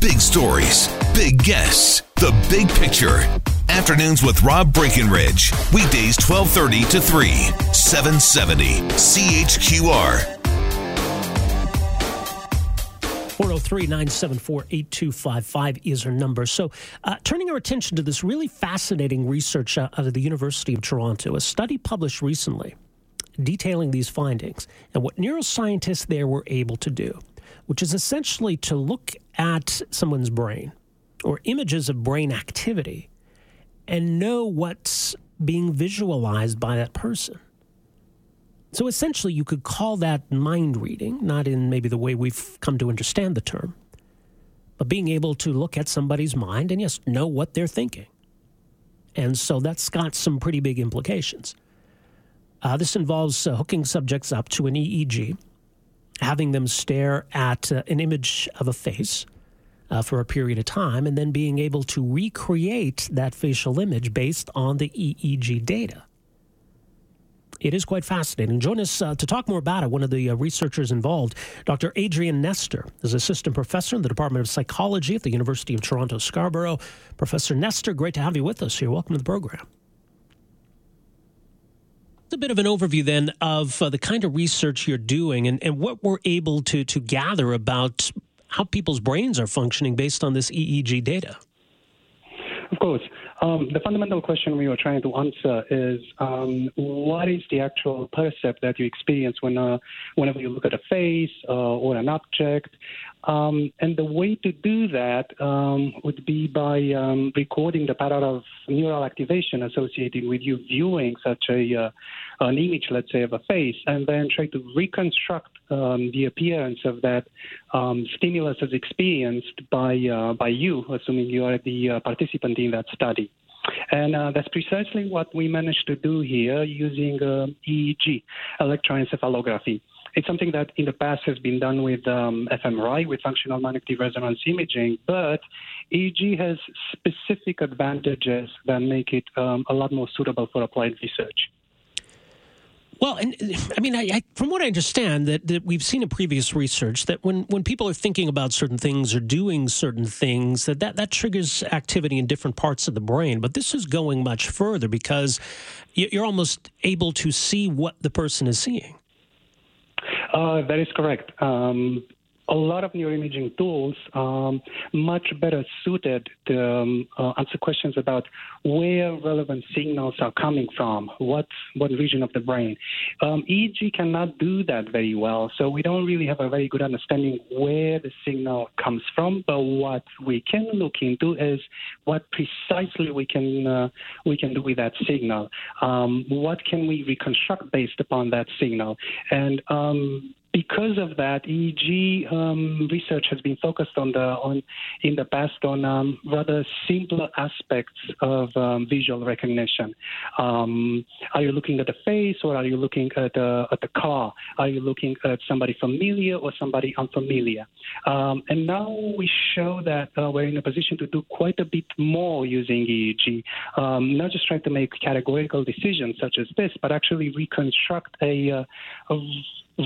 Big stories, big guests, the big picture. Afternoons with Rob Breckenridge. Weekdays 1230 to 3, 770 CHQR. 403 974 8255 is our number. So, uh, turning our attention to this really fascinating research uh, out of the University of Toronto, a study published recently detailing these findings and what neuroscientists there were able to do, which is essentially to look at someone's brain or images of brain activity and know what's being visualized by that person. So essentially, you could call that mind reading, not in maybe the way we've come to understand the term, but being able to look at somebody's mind and just know what they're thinking. And so that's got some pretty big implications. Uh, this involves uh, hooking subjects up to an EEG, having them stare at uh, an image of a face uh, for a period of time, and then being able to recreate that facial image based on the EEG data. It is quite fascinating. Join us uh, to talk more about it. One of the uh, researchers involved, Dr. Adrian Nestor, is assistant professor in the Department of Psychology at the University of Toronto Scarborough. Professor Nestor, great to have you with us here. Welcome to the program. A bit of an overview then of uh, the kind of research you're doing and, and what we're able to to gather about how people's brains are functioning based on this EEG data. Of course. Um, the fundamental question we were trying to answer is um, what is the actual percept that you experience when, uh, whenever you look at a face uh, or an object? Um, and the way to do that um, would be by um, recording the pattern of neural activation associated with you viewing such a uh, an image, let's say, of a face, and then try to reconstruct um, the appearance of that stimulus as experienced by uh, by you, assuming you are the uh, participant in that study. And uh, that's precisely what we managed to do here using uh, EEG, electroencephalography. It's something that in the past has been done with um, fMRI, with functional magnetic resonance imaging, but EEG has specific advantages that make it um, a lot more suitable for applied research. Well, and I mean, I, I, from what I understand, that, that we've seen in previous research that when, when people are thinking about certain things or doing certain things, that, that that triggers activity in different parts of the brain. But this is going much further because you're almost able to see what the person is seeing. Uh, that is correct. Um, a lot of neuroimaging tools um, much better suited to um, uh, answer questions about where relevant signals are coming from, what what region of the brain. Um, EEG cannot do that very well, so we don't really have a very good understanding where the signal comes from. But what we can look into is what precisely we can uh, we can do with that signal. Um, what can we reconstruct based upon that signal? And um, because of that, EEG um, research has been focused on the on in the past on um, rather simpler aspects of um, visual recognition. Um, are you looking at the face, or are you looking at uh, at the car? Are you looking at somebody familiar or somebody unfamiliar? Um, and now we show that uh, we're in a position to do quite a bit more using EEG, um, not just trying to make categorical decisions such as this, but actually reconstruct a, uh, a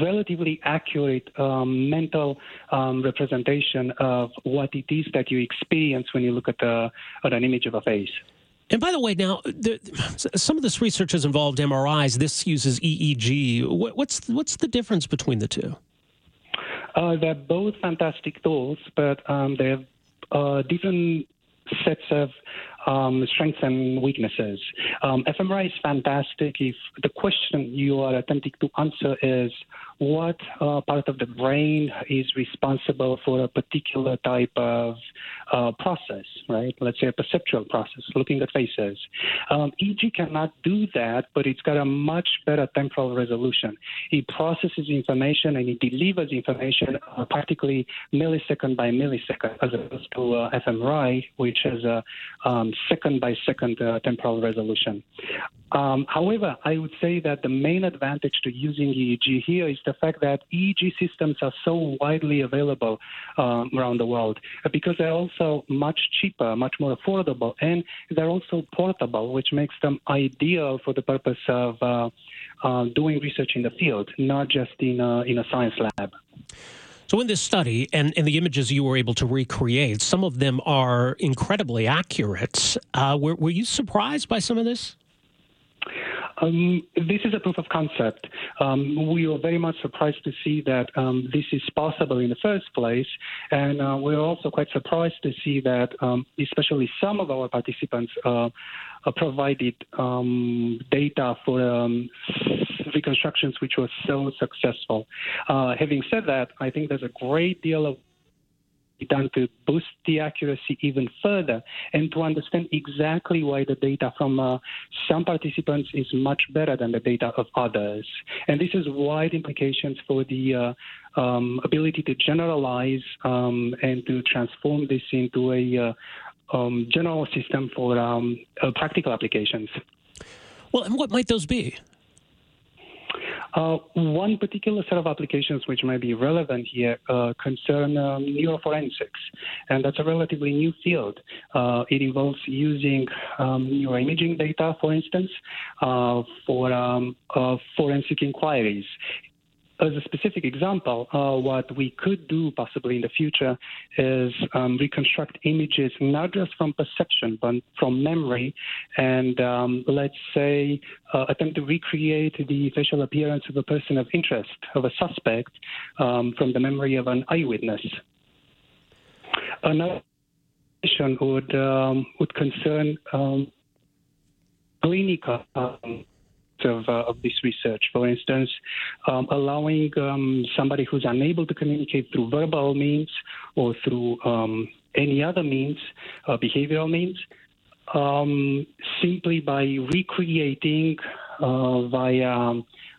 relatively accurate um, mental um, representation of what it is that you experience when you look at, the, at an image of a face. And by the way, now the, some of this research has involved MRIs. This uses EEG. What's what's the difference between the two? Uh, they're both fantastic tools, but um, they have uh, different sets of um, strengths and weaknesses. Um, fMRI is fantastic if the question you are attempting to answer is what uh, part of the brain is responsible for a particular type of uh, process, right? Let's say a perceptual process, looking at faces. Um, EEG cannot do that, but it's got a much better temporal resolution. It processes information and it delivers information uh, practically millisecond by millisecond, as opposed to uh, fMRI, which has a um, second by second uh, temporal resolution. Um, however, I would say that the main advantage to using EEG here is the fact that EEG systems are so widely available um, around the world because they're also much cheaper, much more affordable, and they're also portable, which makes them ideal for the purpose of uh, uh, doing research in the field, not just in a, in a science lab. So, in this study and, and the images you were able to recreate, some of them are incredibly accurate. Uh, were, were you surprised by some of this? Um, this is a proof of concept. Um, we were very much surprised to see that um, this is possible in the first place, and uh, we're also quite surprised to see that, um, especially some of our participants uh, uh, provided um, data for um, reconstructions which were so successful. Uh, having said that, I think there's a great deal of done to boost the accuracy even further and to understand exactly why the data from uh, some participants is much better than the data of others. And this has wide implications for the uh, um, ability to generalize um, and to transform this into a uh, um, general system for um, uh, practical applications. Well, and what might those be? Uh, one particular set of applications which might be relevant here uh, concern um, neuroforensics, and that's a relatively new field. Uh, it involves using um, neuroimaging data, for instance, uh, for um, uh, forensic inquiries as a specific example, uh, what we could do possibly in the future is um, reconstruct images not just from perception but from memory, and um, let's say uh, attempt to recreate the facial appearance of a person of interest, of a suspect, um, from the memory of an eyewitness. Another question would um, would concern um, clinical of, uh, of this research. For instance, um, allowing um, somebody who's unable to communicate through verbal means or through um, any other means, uh, behavioral means, um, simply by recreating uh, via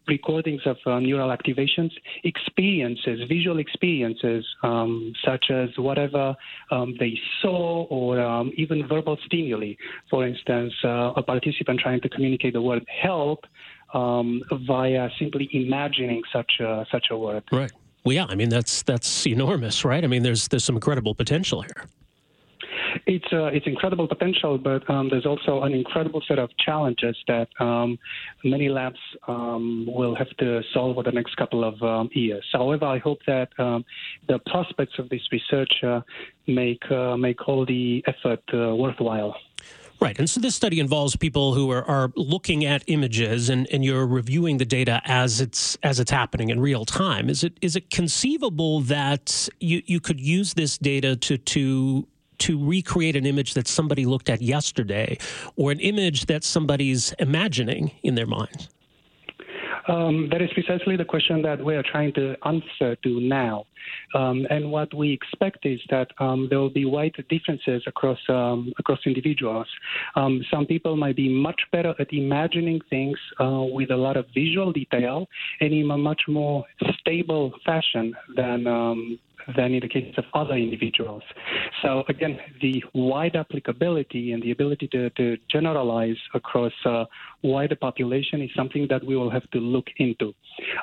recordings of uh, neural activations, experiences, visual experiences, um, such as whatever um, they saw or um, even verbal stimuli. For instance, uh, a participant trying to communicate the word help um, via simply imagining such a, such a word. Right. Well, yeah. I mean, that's that's enormous, right? I mean, there's there's some incredible potential here. It's uh, it's incredible potential, but um, there's also an incredible set of challenges that um, many labs um, will have to solve over the next couple of um, years. However, I hope that um, the prospects of this research uh, make uh, make all the effort uh, worthwhile. Right. And so this study involves people who are, are looking at images and, and you're reviewing the data as it's as it's happening in real time. Is it is it conceivable that you, you could use this data to to to recreate an image that somebody looked at yesterday or an image that somebody's imagining in their mind? Um, that is precisely the question that we are trying to answer to now. Um, and what we expect is that um, there will be wide differences across um, across individuals. Um, some people might be much better at imagining things uh, with a lot of visual detail and in a much more stable fashion than um, than in the case of other individuals. So again, the wide applicability and the ability to, to generalize across a wider population is something that we will have to look into.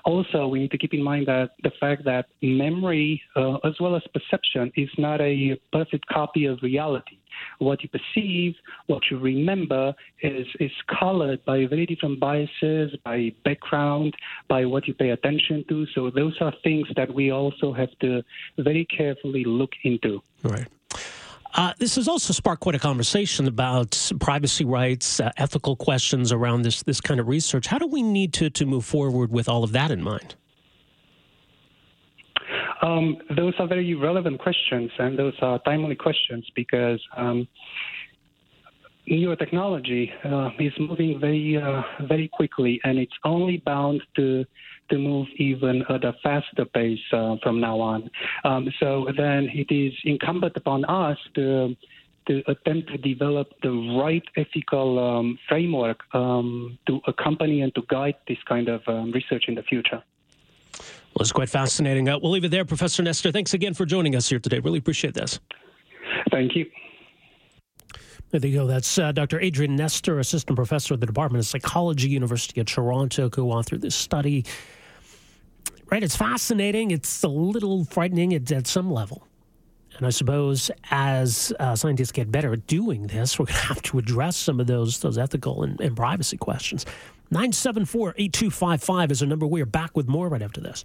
Also, we need to keep in mind that the fact that memory uh, as well as perception is not a perfect copy of reality what you perceive, what you remember is, is colored by very different biases, by background, by what you pay attention to. So those are things that we also have to very carefully look into. Right. Uh, this has also sparked quite a conversation about privacy rights, uh, ethical questions around this this kind of research. How do we need to to move forward with all of that in mind? Um, those are very relevant questions, and those are timely questions because um, neurotechnology uh, is moving very, uh, very quickly, and it's only bound to to move even at a faster pace uh, from now on. Um, so then it is incumbent upon us to to attempt to develop the right ethical um, framework um, to accompany and to guide this kind of um, research in the future. Well, it's quite fascinating. Uh, we'll leave it there, Professor Nestor. Thanks again for joining us here today. Really appreciate this. Thank you. There you go. That's uh, Dr. Adrian Nestor, assistant professor at the Department of Psychology, University of Toronto, co-authored this study. Right, it's fascinating. It's a little frightening at, at some level. And I suppose as uh, scientists get better at doing this, we're going to have to address some of those those ethical and, and privacy questions. 974 8255 is our number. We are back with more right after this.